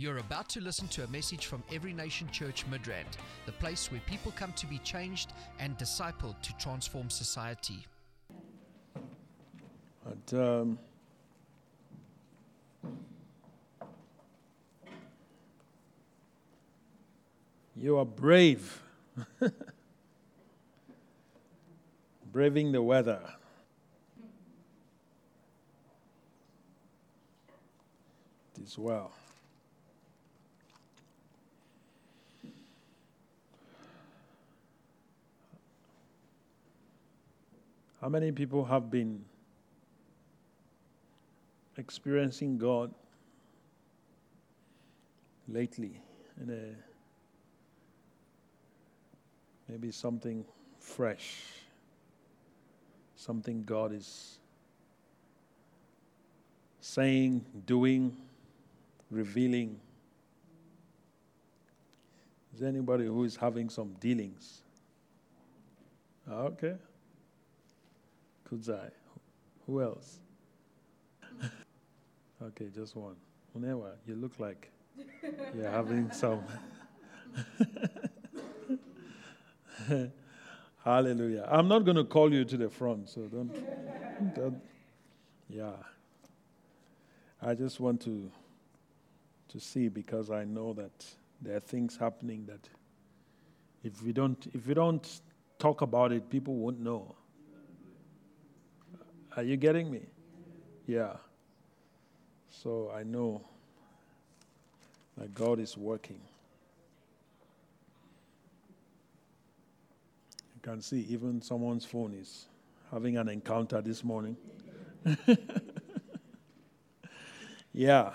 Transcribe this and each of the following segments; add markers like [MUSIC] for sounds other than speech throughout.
You're about to listen to a message from Every Nation Church Midrand, the place where people come to be changed and discipled to transform society. But, um, you are brave. [LAUGHS] Braving the weather. It is well. How many people have been experiencing God lately in a maybe something fresh, something God is saying, doing, revealing. Is anybody who is having some dealings? Ah, okay. Kudzai. Who else? okay, just one. Unewa, you look like you're having some. [LAUGHS] Hallelujah. I'm not going to call you to the front, so don't, don't. Yeah. I just want to to see because I know that there are things happening that if we don't if we don't talk about it, people won't know. Are you getting me? Yeah. So I know that God is working. You can see even someone's phone is having an encounter this morning. [LAUGHS] yeah.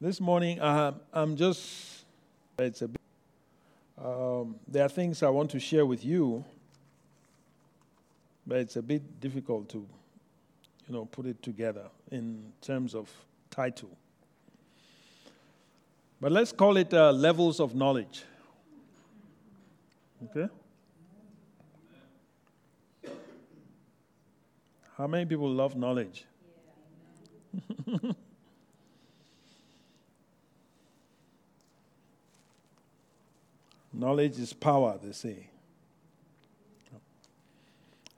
This morning, uh, I'm just, it's a bit, um, there are things I want to share with you, but it's a bit difficult to, you know, put it together in terms of title. But let's call it uh, levels of knowledge. Okay? How many people love knowledge? [LAUGHS] Knowledge is power, they say.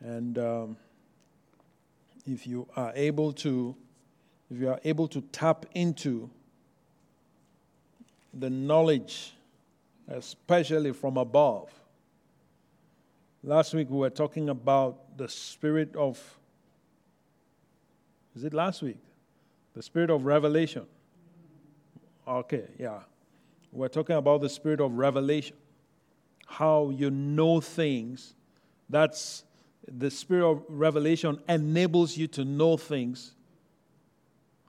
And um, if you are able to, if you are able to tap into the knowledge, especially from above. Last week we were talking about the spirit of, is it last week? The spirit of revelation. Okay, yeah. We're talking about the spirit of revelation how you know things. That's the spirit of revelation enables you to know things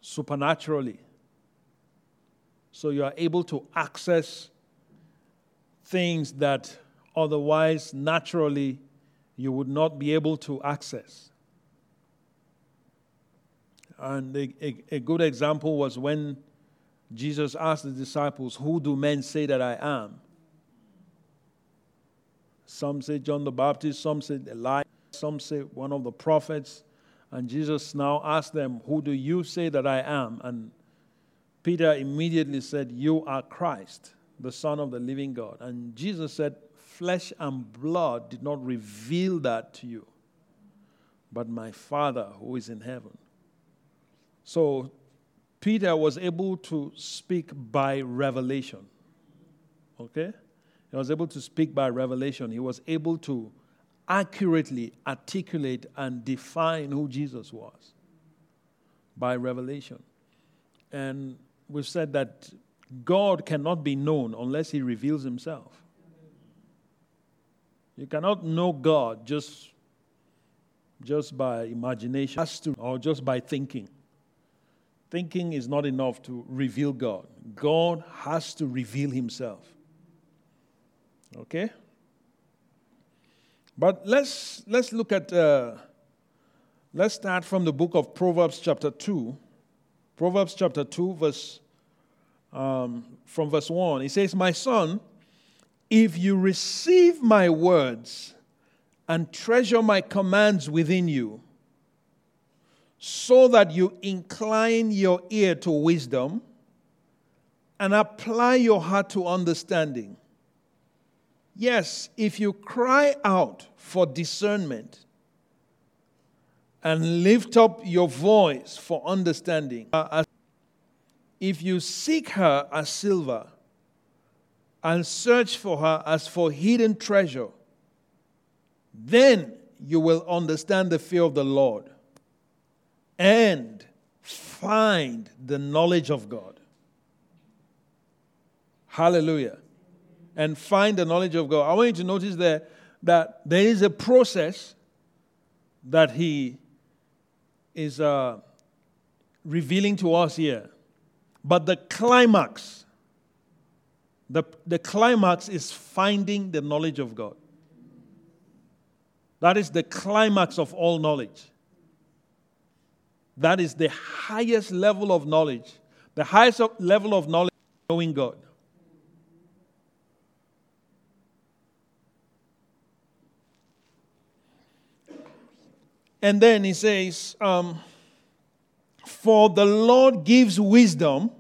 supernaturally. So you are able to access things that otherwise, naturally, you would not be able to access. And a, a, a, good example was when Jesus asked the disciples, Who do men say that I am? Some say John the Baptist, some say Elijah, some say one of the prophets. And Jesus now asked them, Who do you say that I am? And Peter immediately said, You are Christ, the Son of the living God. And Jesus said, Flesh and blood did not reveal that to you, but my Father who is in heaven. So Peter was able to speak by revelation. Okay? He was able to speak by revelation. He was able to accurately articulate and define who Jesus was by revelation. And we've said that God cannot be known unless he reveals himself. You cannot know God just, just by imagination or just by thinking. Thinking is not enough to reveal God. God has to reveal himself. Okay? But let's, let's look at, uh, let's start from the book of Proverbs, chapter 2. Proverbs, chapter 2, verse, um, from verse 1. It says, My son, if you receive my words and treasure my commands within you, so that you incline your ear to wisdom and apply your heart to understanding. Yes, if you cry out for discernment and lift up your voice for understanding, uh, if you seek her as silver and search for her as for hidden treasure, then you will understand the fear of the Lord and find the knowledge of God. Hallelujah. And find the knowledge of God. I want you to notice there that there is a process that He is uh, revealing to us here. But the climax, the, the climax is finding the knowledge of God. That is the climax of all knowledge. That is the highest level of knowledge. The highest level of knowledge knowing God. And then he says, um, For the Lord gives wisdom,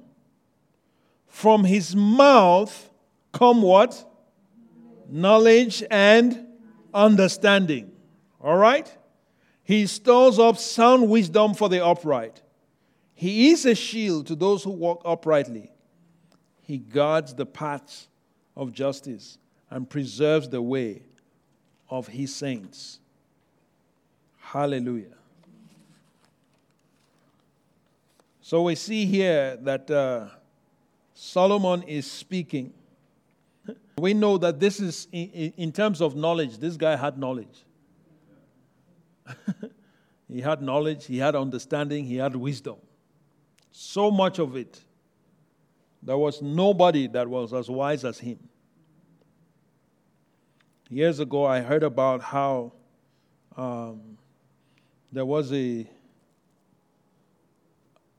from his mouth come what? Knowledge and understanding. All right? He stores up sound wisdom for the upright. He is a shield to those who walk uprightly. He guards the paths of justice and preserves the way of his saints. Hallelujah. So we see here that uh, Solomon is speaking. We know that this is, in, in terms of knowledge, this guy had knowledge. [LAUGHS] he had knowledge, he had understanding, he had wisdom. So much of it. There was nobody that was as wise as him. Years ago, I heard about how um, there was a,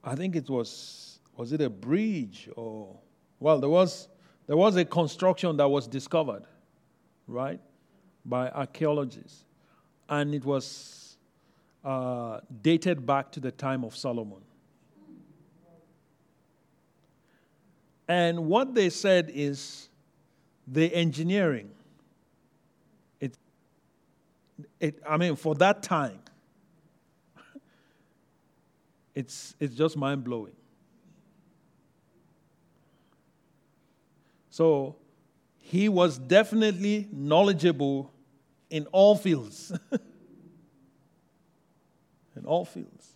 I think it was, was it a bridge or, well, there was, there was a construction that was discovered, right, by archaeologists. And it was uh, dated back to the time of Solomon. And what they said is the engineering, it, it, I mean, for that time, it's, it's just mind blowing. So he was definitely knowledgeable in all fields. [LAUGHS] in all fields.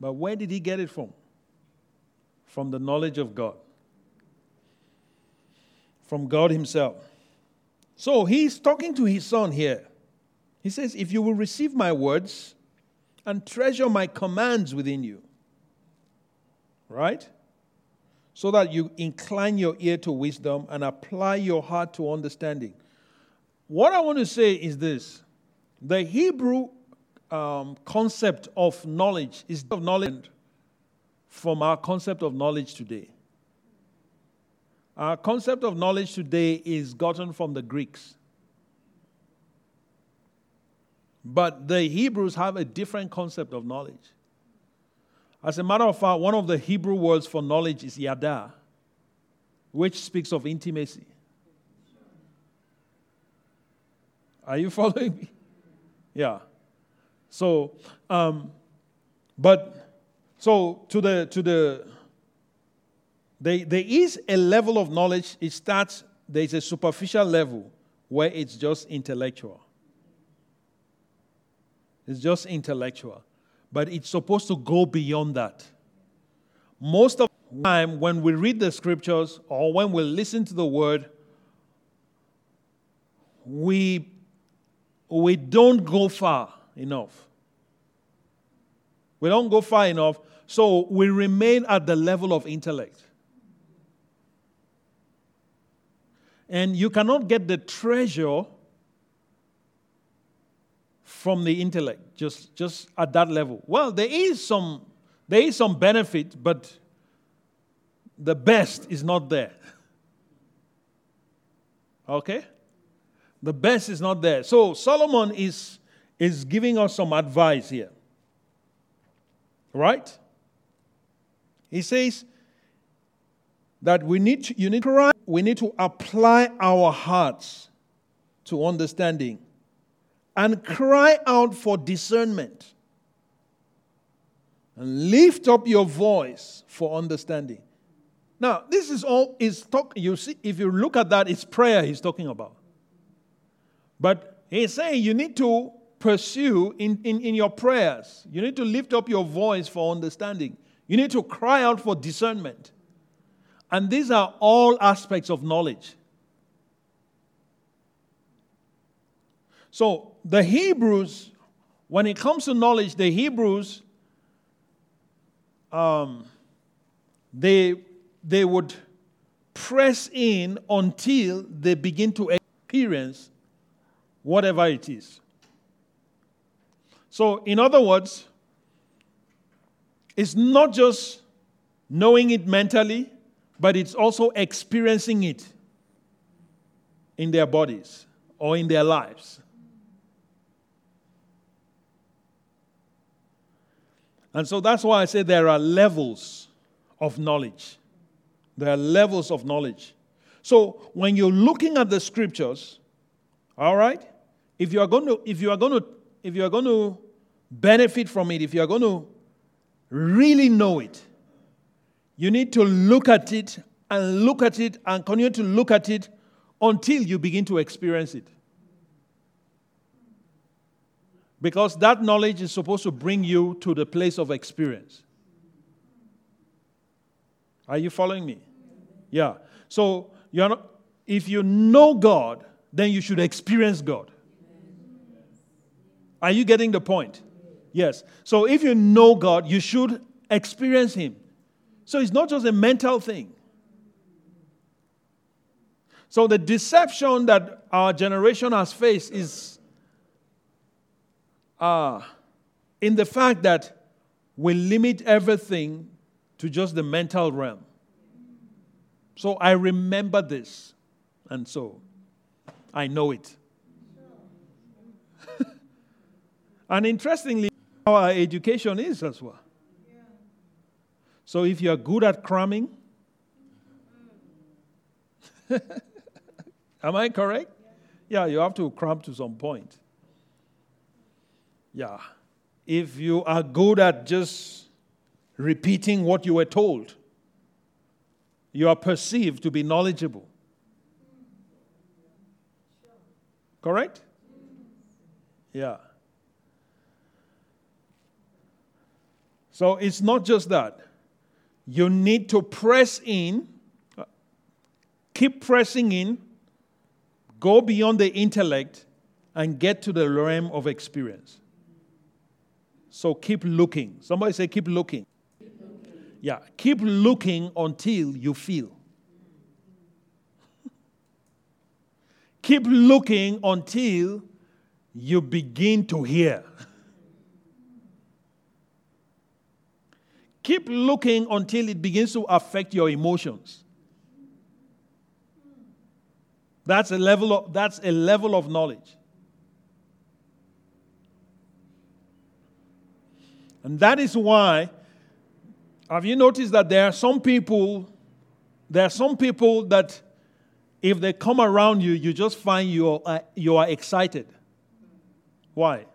But where did he get it from? From the knowledge of God, from God Himself. So he's talking to his son here. He says, If you will receive my words and treasure my commands within you. Right? So that you incline your ear to wisdom and apply your heart to understanding. What I want to say is this the Hebrew um, concept of knowledge is of knowledge from our concept of knowledge today. Our concept of knowledge today is gotten from the Greeks. But the Hebrews have a different concept of knowledge. As a matter of fact, one of the Hebrew words for knowledge is yada, which speaks of intimacy. Are you [LAUGHS] following me? Yeah. So, um, but so to the to the there, there is a level of knowledge. It starts. There is a superficial level where it's just intellectual. It's just intellectual. But it's supposed to go beyond that. Most of the time, when we read the scriptures or when we listen to the word, we, we don't go far enough. We don't go far enough, so we remain at the level of intellect. And you cannot get the treasure from the intellect, just, just at that level. Well, there is some there is some benefit, but the best is not there. Okay? The best is not there. So Solomon is, is giving us some advice here. Right? He says, that we need to, you need to, we need to apply our hearts to understanding and cry out for discernment and lift up your voice for understanding. Now, this is all is talk you see if you look at that it's prayer he's talking about. But he's saying you need to pursue in, in, in your prayers. You need to lift up your voice for understanding. You need to cry out for discernment. And these are all aspects of knowledge. So, the Hebrews, when it comes to knowledge, the Hebrews, um, they, they would press in until they begin to experience whatever it is. So, in other words, it's not just knowing it mentally, but it's also experiencing it in their bodies or in their lives. And so that's why I say there are levels of knowledge. There are levels of knowledge. So when you're looking at the scriptures, all right, if you are going to if you are going to if you are going to benefit from it, if you are going to really know it, you need to look at it and look at it and continue to look at it until you begin to experience it. Because that knowledge is supposed to bring you to the place of experience. Are you following me? Yeah. So, you're not, if you know God, then you should experience God. Are you getting the point? Yes. So, if you know God, you should experience Him. So, it's not just a mental thing. So, the deception that our generation has faced is uh, in the fact that we limit everything to just the mental realm. So I remember this, and so I know it. [LAUGHS] and interestingly, our education is as well. So if you are good at cramming, [LAUGHS] am I correct? Yeah, you have to cram to some point. Yeah. If you are good at just repeating what you were told, you are perceived to be knowledgeable. Correct? Yeah. So it's not just that. You need to press in, keep pressing in, go beyond the intellect, and get to the realm of experience. So keep looking. Somebody say, keep looking. keep looking. Yeah, keep looking until you feel. [LAUGHS] keep looking until you begin to hear. [LAUGHS] keep looking until it begins to affect your emotions. That's a level of, that's a level of knowledge. And that is why, have you noticed that there are some people, there are some people that if they come around you, you just find you are, uh, you are excited. Why?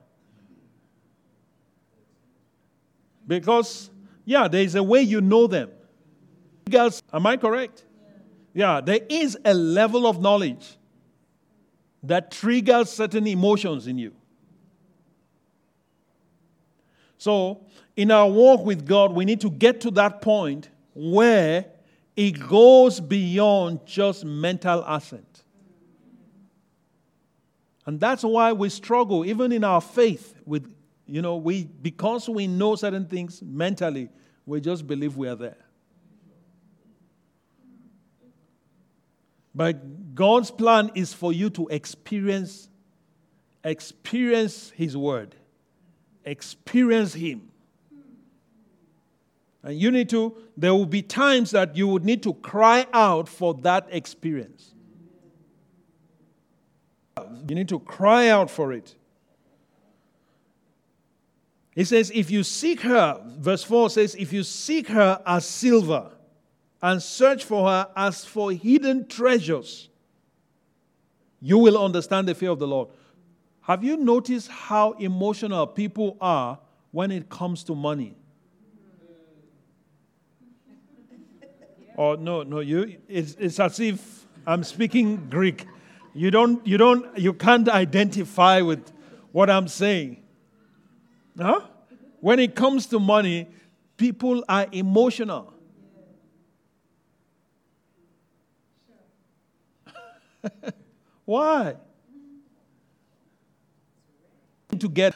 Because, yeah, there is a way you know them. Girls, am I correct? Yeah, there is a level of knowledge that triggers certain emotions in you. So, in our walk with God, we need to get to that point where it goes beyond just mental assent. And that's why we struggle, even in our faith, with, you know, we, because we know certain things mentally, we just believe we are there. But God's plan is for you to experience experience his word experience Him. And you need to, there will be times that you would need to cry out for that experience. You need to cry out for it. He says, if you seek her, verse 4 says, if you seek her as silver, and search for her as for hidden treasures, you will understand the fear of the Lord. Have you noticed how emotional people are when it comes to money? Oh no, no, you it's, it's as if I'm speaking Greek. You don't you don't you can't identify with what I'm saying. Huh? When it comes to money, people are emotional. [LAUGHS] Why? To get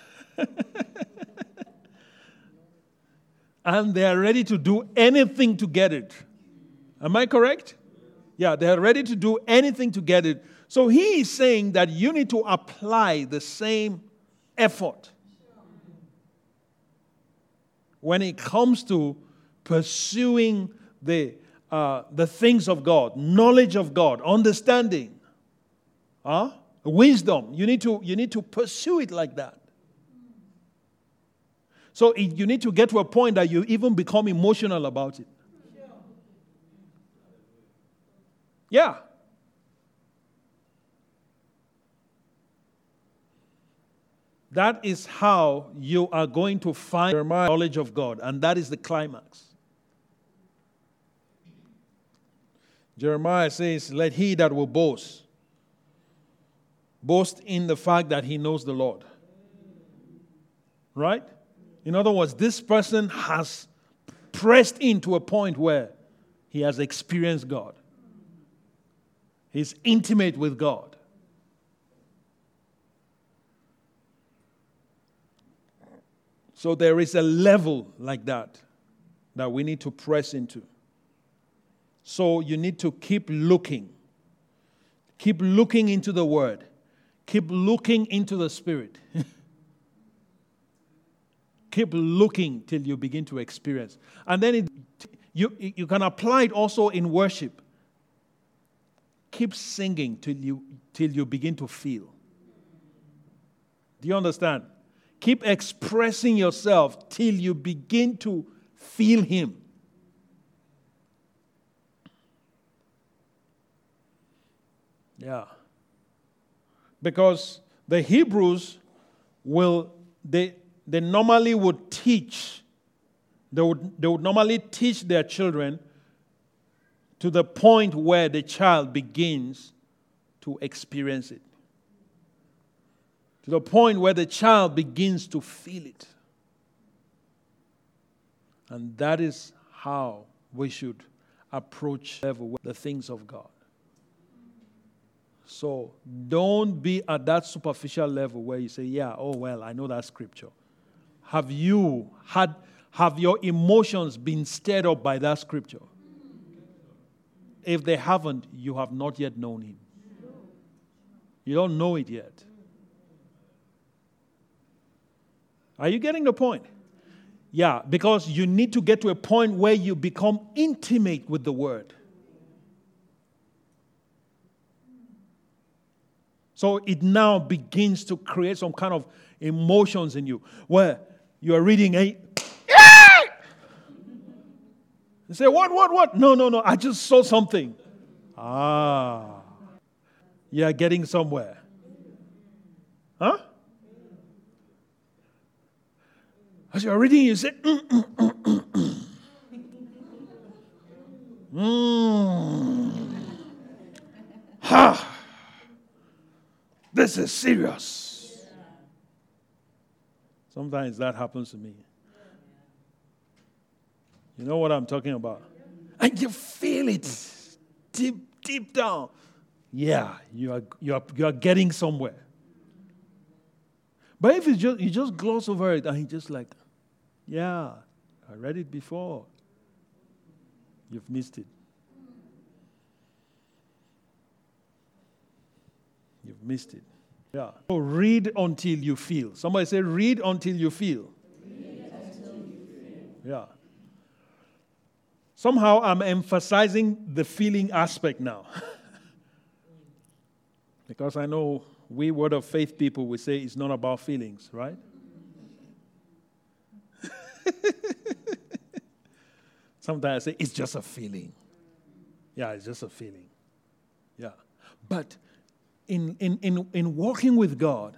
and they are ready to do anything to get it. Am I correct? Yeah, they are ready to do anything to get it. So he is saying that you need to apply the same effort when it comes to pursuing the, uh, the things of God, knowledge of God, understanding, huh? Wisdom. You need, to, you need to pursue it like that. So it, you need to get to a point that you even become emotional about it. Yeah. That is how you are going to find your knowledge of God, and that is the climax. Jeremiah says, Let he that will boast boast in the fact that he knows the Lord. Right? In other words, this person has pressed into a point where he has experienced God. He's intimate with God. So there is a level like that that we need to press into. So you need to keep looking. Keep looking into the Word. Keep looking into the Spirit. [LAUGHS] keep looking till you begin to experience. And then it, you, you can apply it also in worship keep singing till you, till you begin to feel. Do you understand? Keep expressing yourself till you begin to feel Him. Yeah. Because the Hebrews will, they, they normally would teach, they would, they would normally teach their children to the point where the child begins to experience it. To the point where the child begins to feel it. And that is how we should approach the things of God. So don't be at that superficial level where you say, Yeah, oh, well, I know that scripture. Have you had, have your emotions been stirred up by that scripture? If they haven't, you have not yet known Him. You don't know it yet. Are you getting the point? Yeah, because you need to get to a point where you become intimate with the Word. So it now begins to create some kind of emotions in you where you are reading a you say, What, what, what? No, no, no. I just saw something. Ah. You are getting somewhere. Huh? As you're reading, you say, mm, mm, mm, mm. Ha! This is serious. Sometimes that happens to me. You know what I'm talking about? And you feel it deep, deep down. Yeah, you are, you are, you are getting somewhere. But if you just, you just gloss over it and you just like, yeah, I read it before, you've missed it. You've missed it. Yeah. So read until you feel. Somebody say, read until you feel. Until you feel. Yeah. Somehow I'm emphasizing the feeling aspect now. [LAUGHS] because I know we word of faith people will say it's not about feelings, right? [LAUGHS] Sometimes I say it's just a feeling. Yeah, it's just a feeling. Yeah. But in, in, in, in walking with God,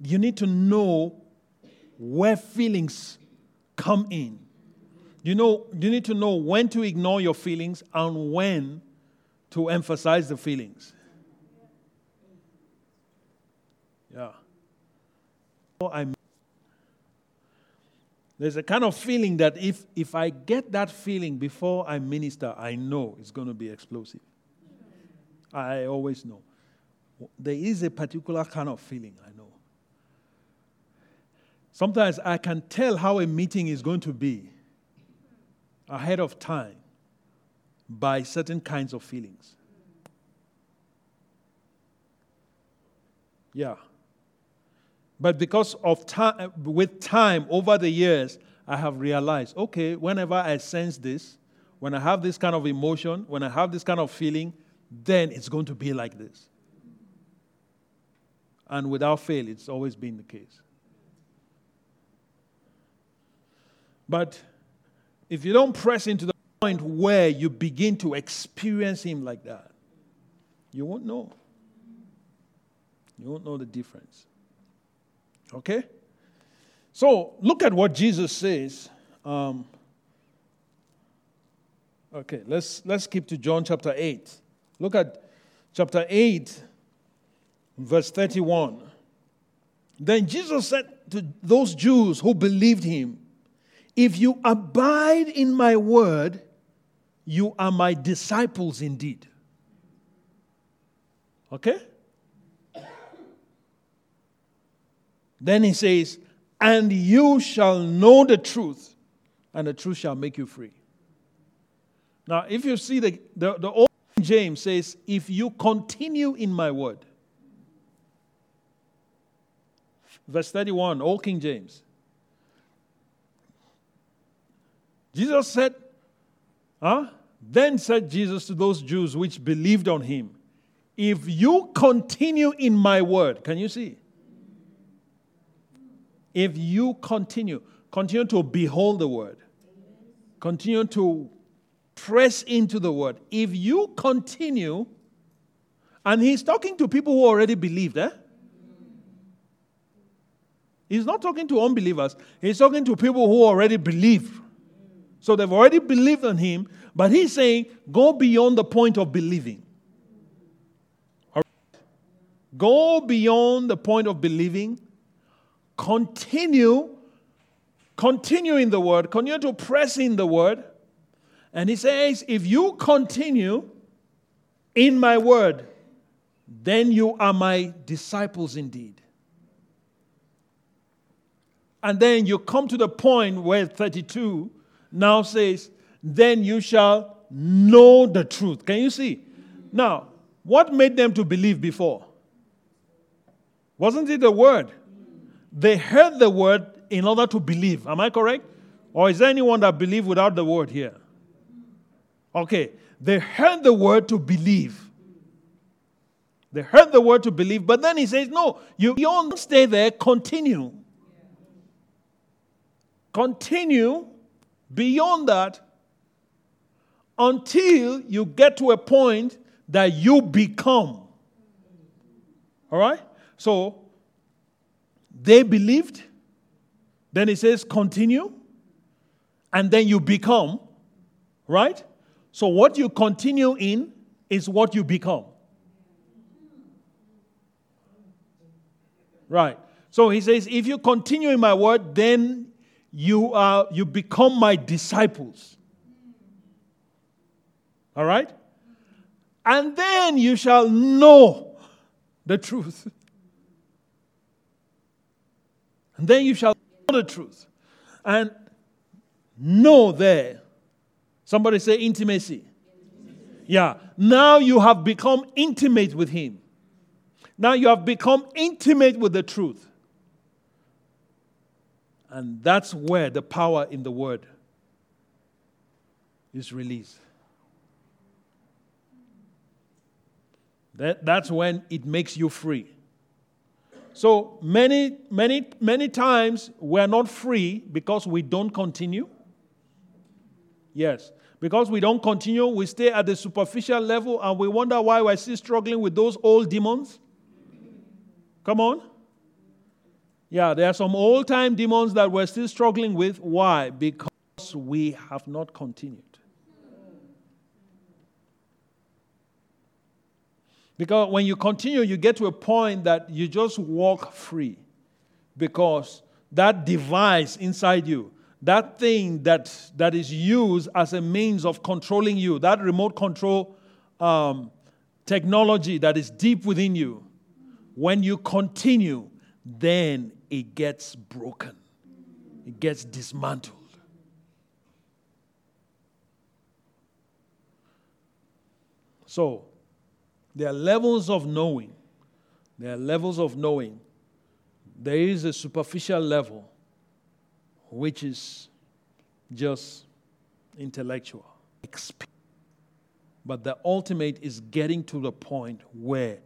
you need to know where feelings come in. You know, you need to know when to ignore your feelings and when to emphasize the feelings. Yeah. There's a kind of feeling that if, if I get that feeling before I minister, I know it's going to be explosive. I always know. There is a particular kind of feeling, I know. Sometimes I can tell how a meeting is going to be ahead of time by certain kinds of feelings. Yeah. But because of time, with time over the years, I have realized okay, whenever I sense this, when I have this kind of emotion, when I have this kind of feeling, then it's going to be like this. And without fail, it's always been the case. But if you don't press into the point where you begin to experience Him like that, you won't know. You won't know the difference. Okay? So look at what Jesus says. Um, okay, let's let's skip to John chapter 8. Look at chapter 8, verse 31. Then Jesus said to those Jews who believed him, If you abide in my word, you are my disciples indeed. Okay? Then he says, And you shall know the truth, and the truth shall make you free. Now, if you see the, the, the old James says, If you continue in my word. Verse 31, Old King James. Jesus said, huh? Then said Jesus to those Jews which believed on him, If you continue in my word, can you see? If you continue, continue to behold the word, continue to press into the word. If you continue, and he's talking to people who already believed, eh? He's not talking to unbelievers, he's talking to people who already believe. So they've already believed on him, but he's saying, go beyond the point of believing. Go beyond the point of believing continue, continue in the word, continue to press in the word. And he says, if you continue in my word, then you are my disciples indeed. And then you come to the point where 32 now says, then you shall know the truth. Can you see? Now, what made them to believe before? Wasn't it the word? They heard the word in order to believe. Am I correct? Or is there anyone that believe without the word here? Okay. They heard the word to believe. They heard the word to believe, but then he says, No, you don't stay there, continue. Continue beyond that until you get to a point that you become. All right? So they believed. Then it says, continue. And then you become. Right? So what you continue in is what you become. Right. So he says, if you continue in my word, then you are you become my disciples. All right? And then you shall know the truth. And then you shall know the truth. And know there. Somebody say intimacy. Yeah. Now you have become intimate with Him. Now you have become intimate with the truth. And that's where the power in the Word is released. That, that's when it makes you free. So many, many, many times we're not free because we don't continue. Yes. Because we don't continue, we stay at the superficial level and we wonder why we're still struggling with those old demons. Come on. Yeah, there are some old time demons that we're still struggling with. Why? Because we have not continued. Because when you continue, you get to a point that you just walk free. Because that device inside you, that thing that, that is used as a means of controlling you, that remote control um, technology that is deep within you, when you continue, then it gets broken, it gets dismantled. So, there are levels of knowing. There are levels of knowing. There is a superficial level, which is just intellectual. But the ultimate is getting to the point where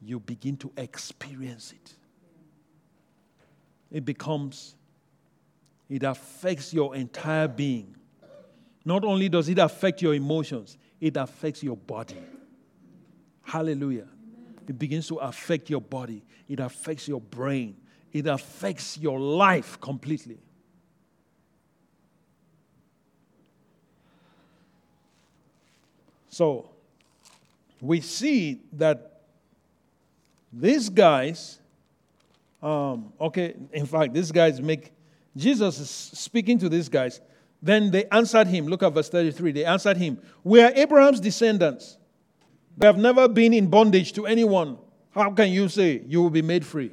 you begin to experience it. It becomes, it affects your entire being. Not only does it affect your emotions, it affects your body. Hallelujah. It begins to affect your body, it affects your brain, it affects your life completely. So, we see that these guys, um, okay, in fact, these guys make, Jesus is speaking to these guys. Then they answered him. Look at verse 33. They answered him, We are Abraham's descendants. We have never been in bondage to anyone. How can you say you will be made free?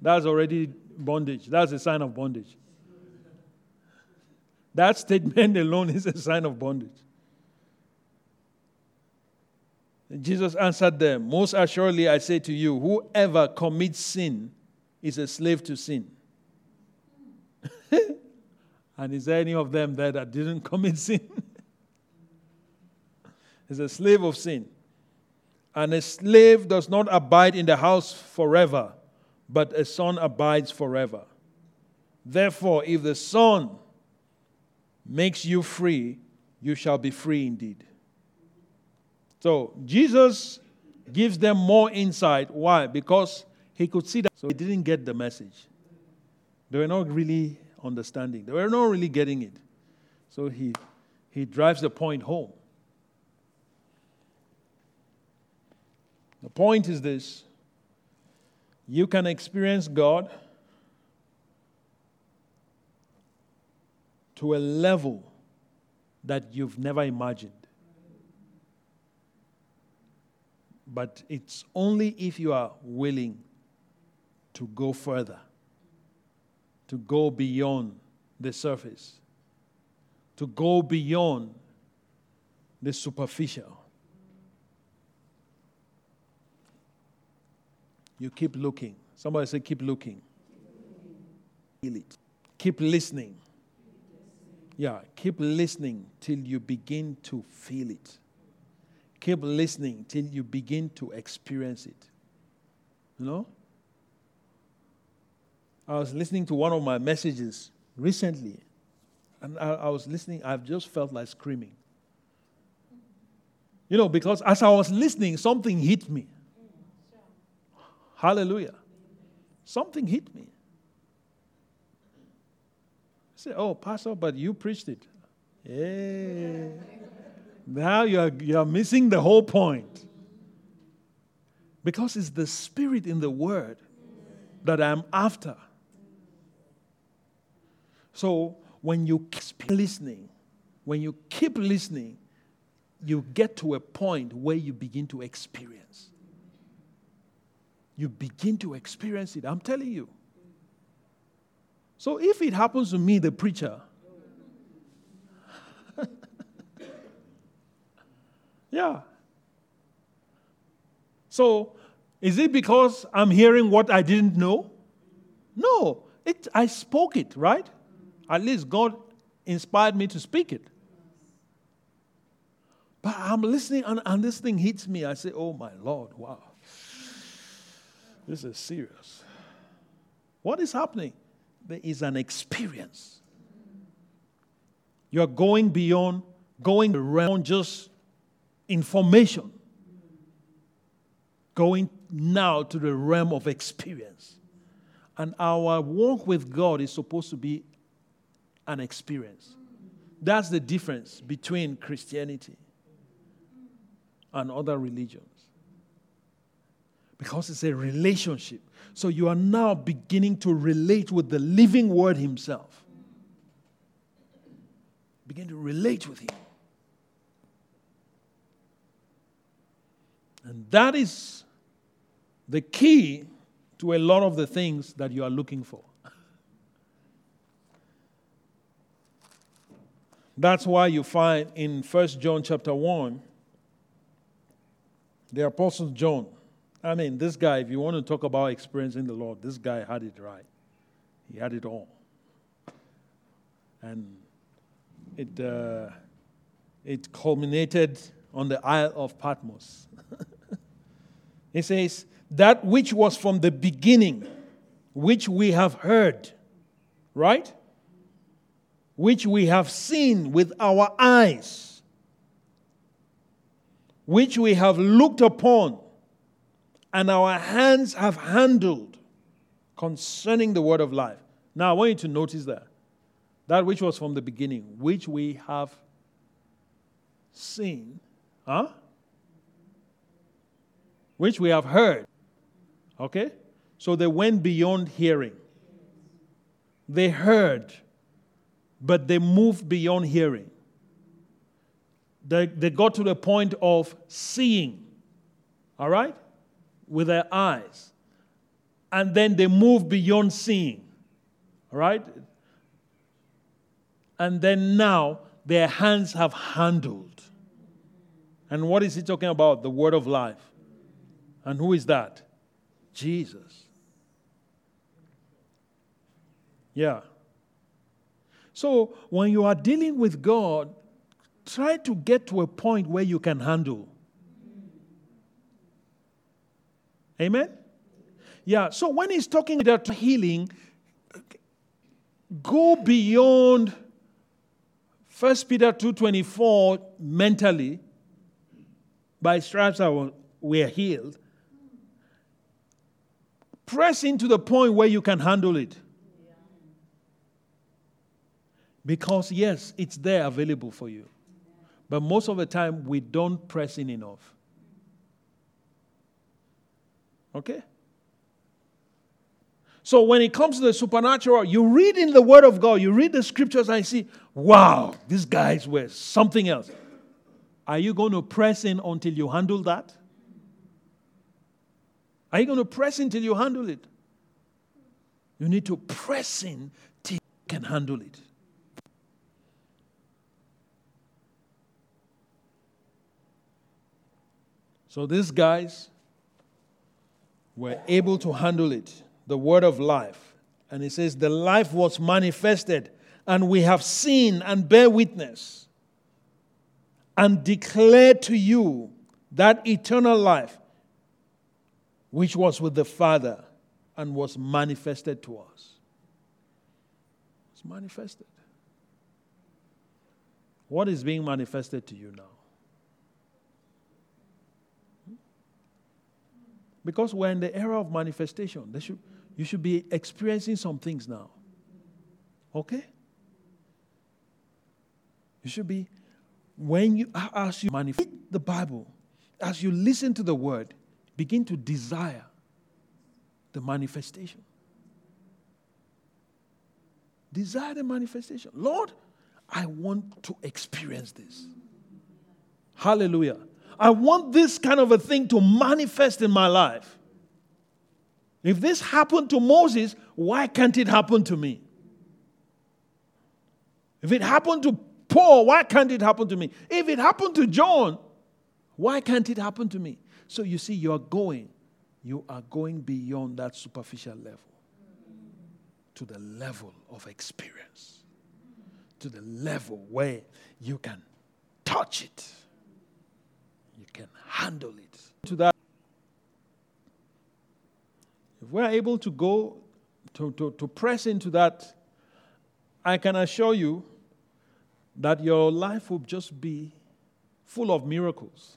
That's already bondage. That's a sign of bondage. That statement alone is a sign of bondage. Jesus answered them, Most assuredly I say to you, whoever commits sin is a slave to sin. [LAUGHS] and is there any of them there that didn't [LAUGHS] commit sin? [LAUGHS] is a slave of sin. And a slave does not abide in the house forever, but a son abides forever. Therefore, if the Son makes you free, you shall be free indeed. So, Jesus gives them more insight. Why? Because he could see that. So, they didn't get the message. They were not really understanding, they were not really getting it. So, he, he drives the point home. The point is this you can experience God to a level that you've never imagined. But it's only if you are willing to go further, to go beyond the surface, to go beyond the superficial. You keep looking. Somebody say, keep looking. Feel it. Keep listening. Yeah, keep listening till you begin to feel it. Keep listening till you begin to experience it. You know? I was listening to one of my messages recently, and I, I was listening, I've just felt like screaming. You know, because as I was listening, something hit me. Hallelujah. Something hit me. I said, Oh, Pastor, but you preached it. Yeah. Now you're, you're missing the whole point. Because it's the spirit in the word that I'm after. So when you keep listening, when you keep listening, you get to a point where you begin to experience you begin to experience it. I'm telling you. So if it happens to me, the preacher, yeah. So is it because I'm hearing what I didn't know? No, it, I spoke it, right? At least God inspired me to speak it. But I'm listening, and, and this thing hits me. I say, Oh my Lord, wow. This is serious. What is happening? There is an experience. You're going beyond, going around just information, going now to the realm of experience. And our walk with God is supposed to be an experience. That's the difference between Christianity and other religions. Because it's a relationship. So you are now beginning to relate with the living Word Himself. Begin to relate with Him. And that is the key to a lot of the things that you are looking for. That's why you find in 1 John chapter 1, the Apostle John. I mean, this guy, if you want to talk about experiencing the Lord, this guy had it right. He had it all. And it, uh, it culminated on the Isle of Patmos. he says, That which was from the beginning, which we have heard, right? which we have seen with our eyes, which we have looked upon, and our hands have handled concerning the word of life. Now, I want you to notice that. That which was from the beginning, which we have seen, huh? Which we have heard. Okay? So they went beyond hearing. They heard but they moved beyond hearing. They, they got to the point of seeing, all right, with their eyes. And then they moved beyond seeing, all right? And then now their hands have handled. And what is he talking about? The word of life. And who is that? Jesus. Yeah. So when you are dealing with God, try to get to a point where you can handle. Amen? Yeah, so when he's talking about healing, go beyond 1 Peter 2.24 mentally. By stripes we are healed. Press into the point where you can handle it. Because, yes, it's there available for you. But most of the time, we don't press in enough. Okay? So when it comes to the supernatural, you read in the Word of God, you read the scriptures, and see, wow, these guys were something else. Are you going to press in until you handle that? Are you going to press in until you handle it? You need to press in till you can handle it. So these guys were able to handle it, the word of life. And he says, The life was manifested, and we have seen and bear witness, and declare to you that eternal life which was with the Father and was manifested to us. It's manifested. What is being manifested to you now? Because we're in the era of manifestation. Should, you should be experiencing some things now. Okay? You should be, when you, as you manifest the Bible, as you listen to the word, begin to desire the manifestation. Desire the manifestation. Lord, I want to experience this. Hallelujah. I want this kind of a thing to manifest in my life. If this happened to Moses, why can't it happen to me? If it happened to Paul, why can't it happen to me? If it happened to John, why can't it happen to me? So you see, you are going, you are going beyond that superficial level to the level of experience, to the level where you can touch it you can handle it. To that, if we're able to go to, to, to press into that, I can assure you that your life will just be full of miracles.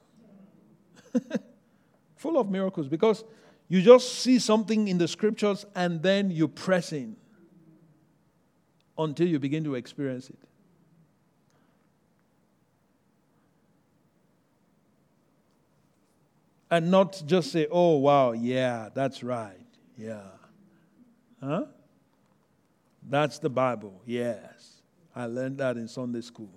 [LAUGHS] full of miracles because you just see something in the scriptures and then you press in until you begin to experience it. And not just say, oh, wow, yeah, that's right. Yeah. Huh? That's the Bible. Yes. I learned that in Sunday school.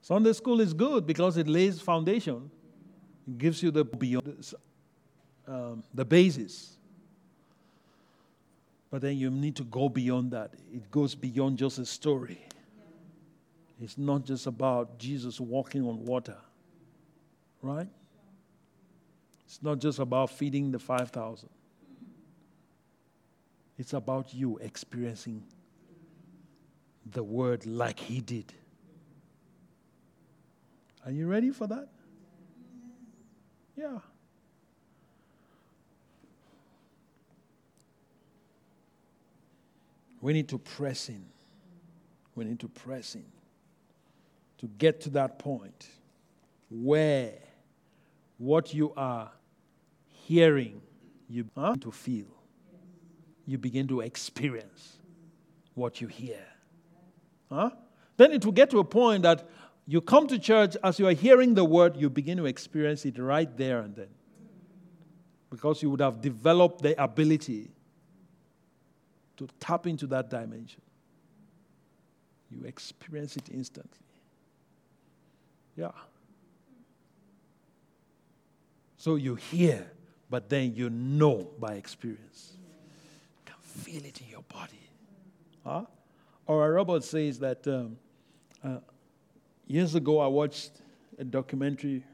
Sunday school is good because it lays foundation. It gives you the beyond um, the basis. But then you need to go beyond that. It goes beyond just a story. It's not just about Jesus walking on water, right? It's not just about feeding the 5,000. It's about you experiencing the word like he did. Are you ready for that? Yeah. We need to press in. We need to press in to get to that point where what you are hearing, you huh, to feel. You begin to experience what you hear. Huh? Then it will get to a point that you come to church, as you are hearing the word, you begin to experience it right there and then. Because you would have developed the ability to tap into that dimension. You experience it instantly. Yeah. So you hear, but then you know by experience. Feel it in your body. Huh? Oral Roberts says that um, uh, years ago I watched a documentary.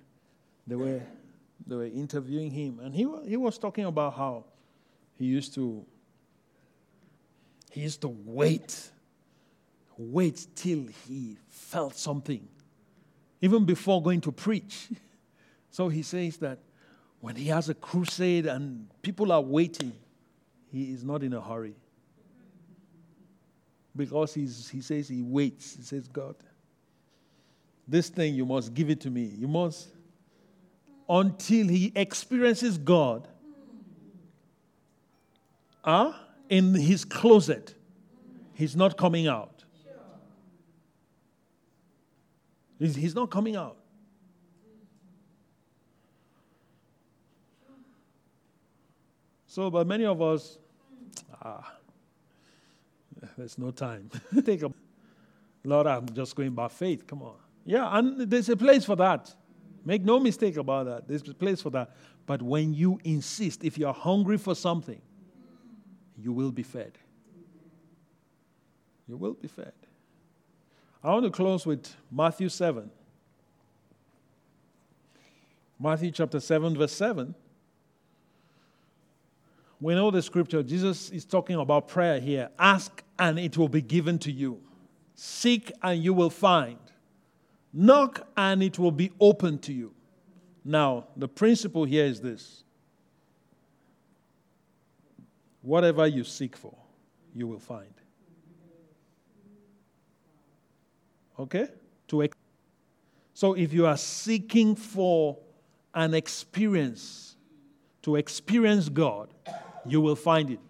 They were, they were interviewing him, and he, he was talking about how he used to he used to wait, wait till he felt something, even before going to preach. [LAUGHS] So he says that when he has a crusade and people are waiting, he is not in a hurry. Because he's, he says he waits. He says, God, this thing you must give it to me. You must, until he experiences God. Ah? In his closet, he's not coming out. He's, he's not coming out. So, but many of us, ah, there's no time. [LAUGHS] Take a, Lord, I'm just going by faith. Come on. Yeah, and there's a place for that. Make no mistake about that. There's a place for that. But when you insist, if you're hungry for something, you will be fed. You will be fed. I want to close with Matthew 7. Matthew chapter 7, verse 7. We know the scripture. Jesus is talking about prayer here. Ask and it will be given to you. Seek and you will find. Knock and it will be open to you. Now, the principle here is this Whatever you seek for, you will find. Okay? To ex- so if you are seeking for an experience, to experience God, you will find it.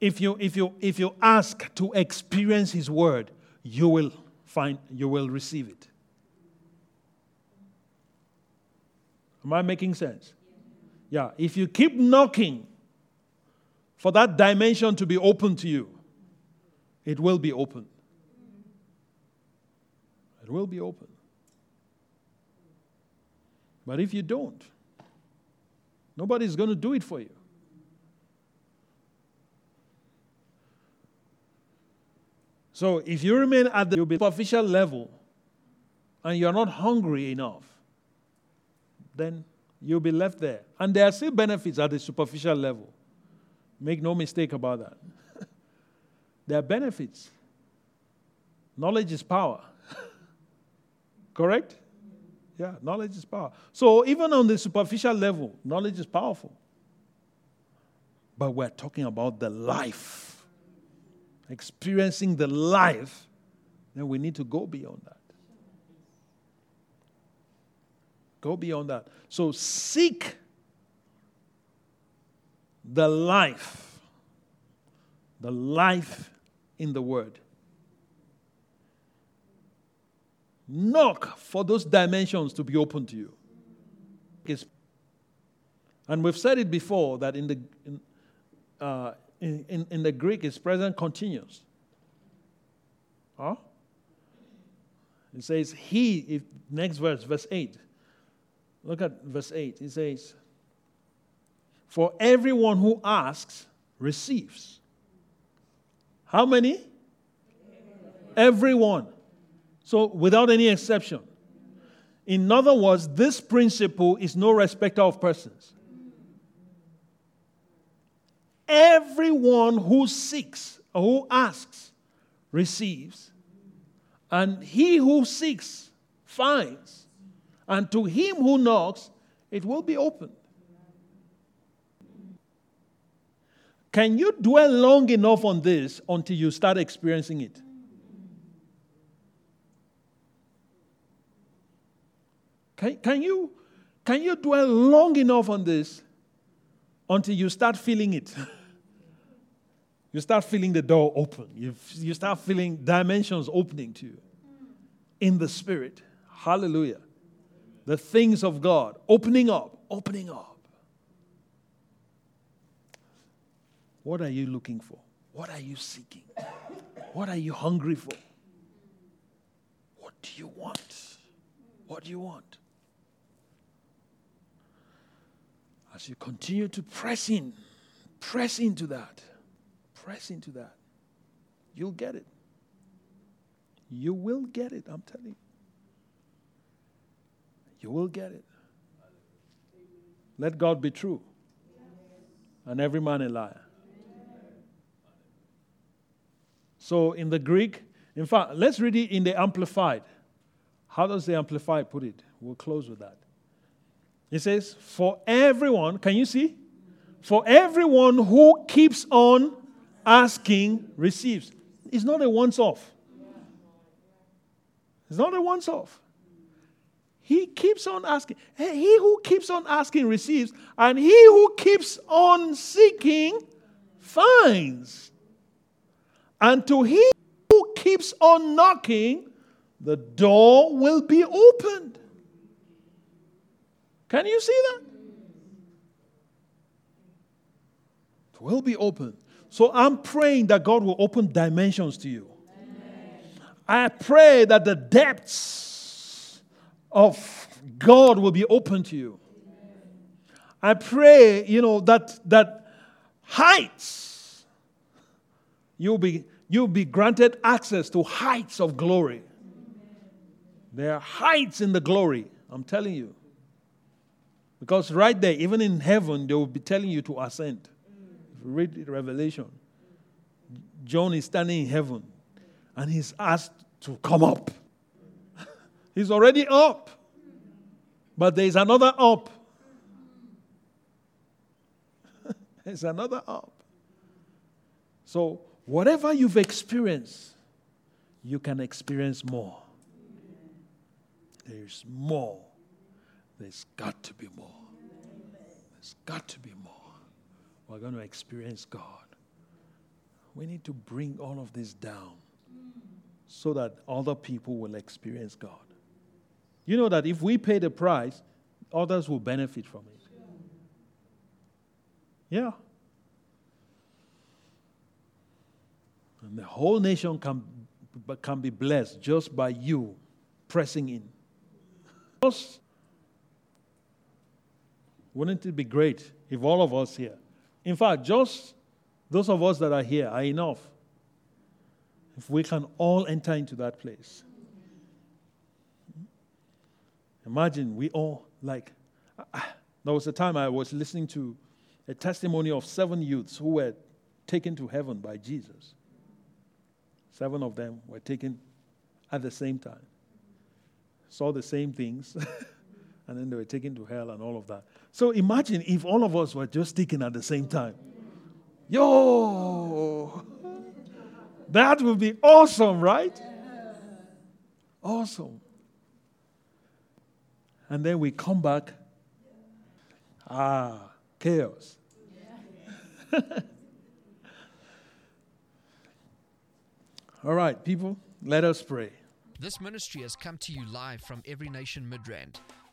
If you, if you, if you ask to experience His word, you will find, you will receive it. Am I making sense? Yeah. If you keep knocking for that dimension to be open to you, it will be open. It will be open. But if you don't, nobody's going to do it for you. So if you remain at the superficial level and you're not hungry enough, then you'll be left there. And there are still benefits at the superficial level. Make no mistake about that. [LAUGHS] there are benefits. Knowledge is power. [LAUGHS] Correct? Yeah, knowledge is power. So even on the superficial level, knowledge is powerful. but we're talking about the life. Experiencing the life, then we need to go beyond that. Go beyond that. So seek the life, the life in the Word. Knock for those dimensions to be open to you. And we've said it before that in the, in, uh, in, in, in, the Greek, it's present continuous. Huh? It says, He, if, next verse, verse 8. Look at verse 8. It says, For everyone who asks receives. How many? Everyone. So, without any exception. In other words, this principle is no respecter of persons. Everyone who seeks or who asks receives, and he who seeks finds, and to him who knocks it will be opened. Can you dwell long enough on this until you start experiencing it? Can, can, you, can you dwell long enough on this until you start feeling it? [LAUGHS] You start feeling the door open. You, you start feeling dimensions opening to you in the spirit. Hallelujah. The things of God opening up, opening up. What are you looking for? What are you seeking? What are you hungry for? What do you want? What do you want? As you continue to press in, press into that press into that. You'll get it. You will get it, I'm telling you. You will get it. Let God be true and every man a liar. So in the Greek, in fact, let's read it in the Amplified. How does the Amplified put it? We'll close with that. It says, For everyone, can you see? For everyone who keeps on asking receives. It's not a once off. It's not a once off. He keeps on asking. He who keeps on asking receives, and he who keeps on seeking finds. And to he who keeps on knocking, the door will be opened. Can you see that? It will be open. So I'm praying that God will open dimensions to you. Amen. I pray that the depths of God will be open to you. I pray, you know, that that heights you'll be you'll be granted access to heights of glory. There are heights in the glory, I'm telling you. Because right there, even in heaven, they will be telling you to ascend read Revelation, John is standing in heaven and he's asked to come up. [LAUGHS] he's already up, but there is another up. [LAUGHS] There's another up. So, whatever you've experienced, you can experience more. There's more. There's got to be more. There's got to be more we're going to experience God. We need to bring all of this down so that other people will experience God. You know that if we pay the price, others will benefit from it. Yeah. And the whole nation can, can be blessed just by you pressing in. Just, wouldn't it be great if all of us here in fact, just those of us that are here are enough. If we can all enter into that place. Imagine we all, like, ah, there was a time I was listening to a testimony of seven youths who were taken to heaven by Jesus. Seven of them were taken at the same time, saw the same things, [LAUGHS] and then they were taken to hell and all of that. So imagine if all of us were just taken at the same time. Yo! [LAUGHS] That would be awesome, right? Awesome. And then we come back. Ah, chaos. [LAUGHS] All right, people, let us pray. This ministry has come to you live from Every Nation Midrand.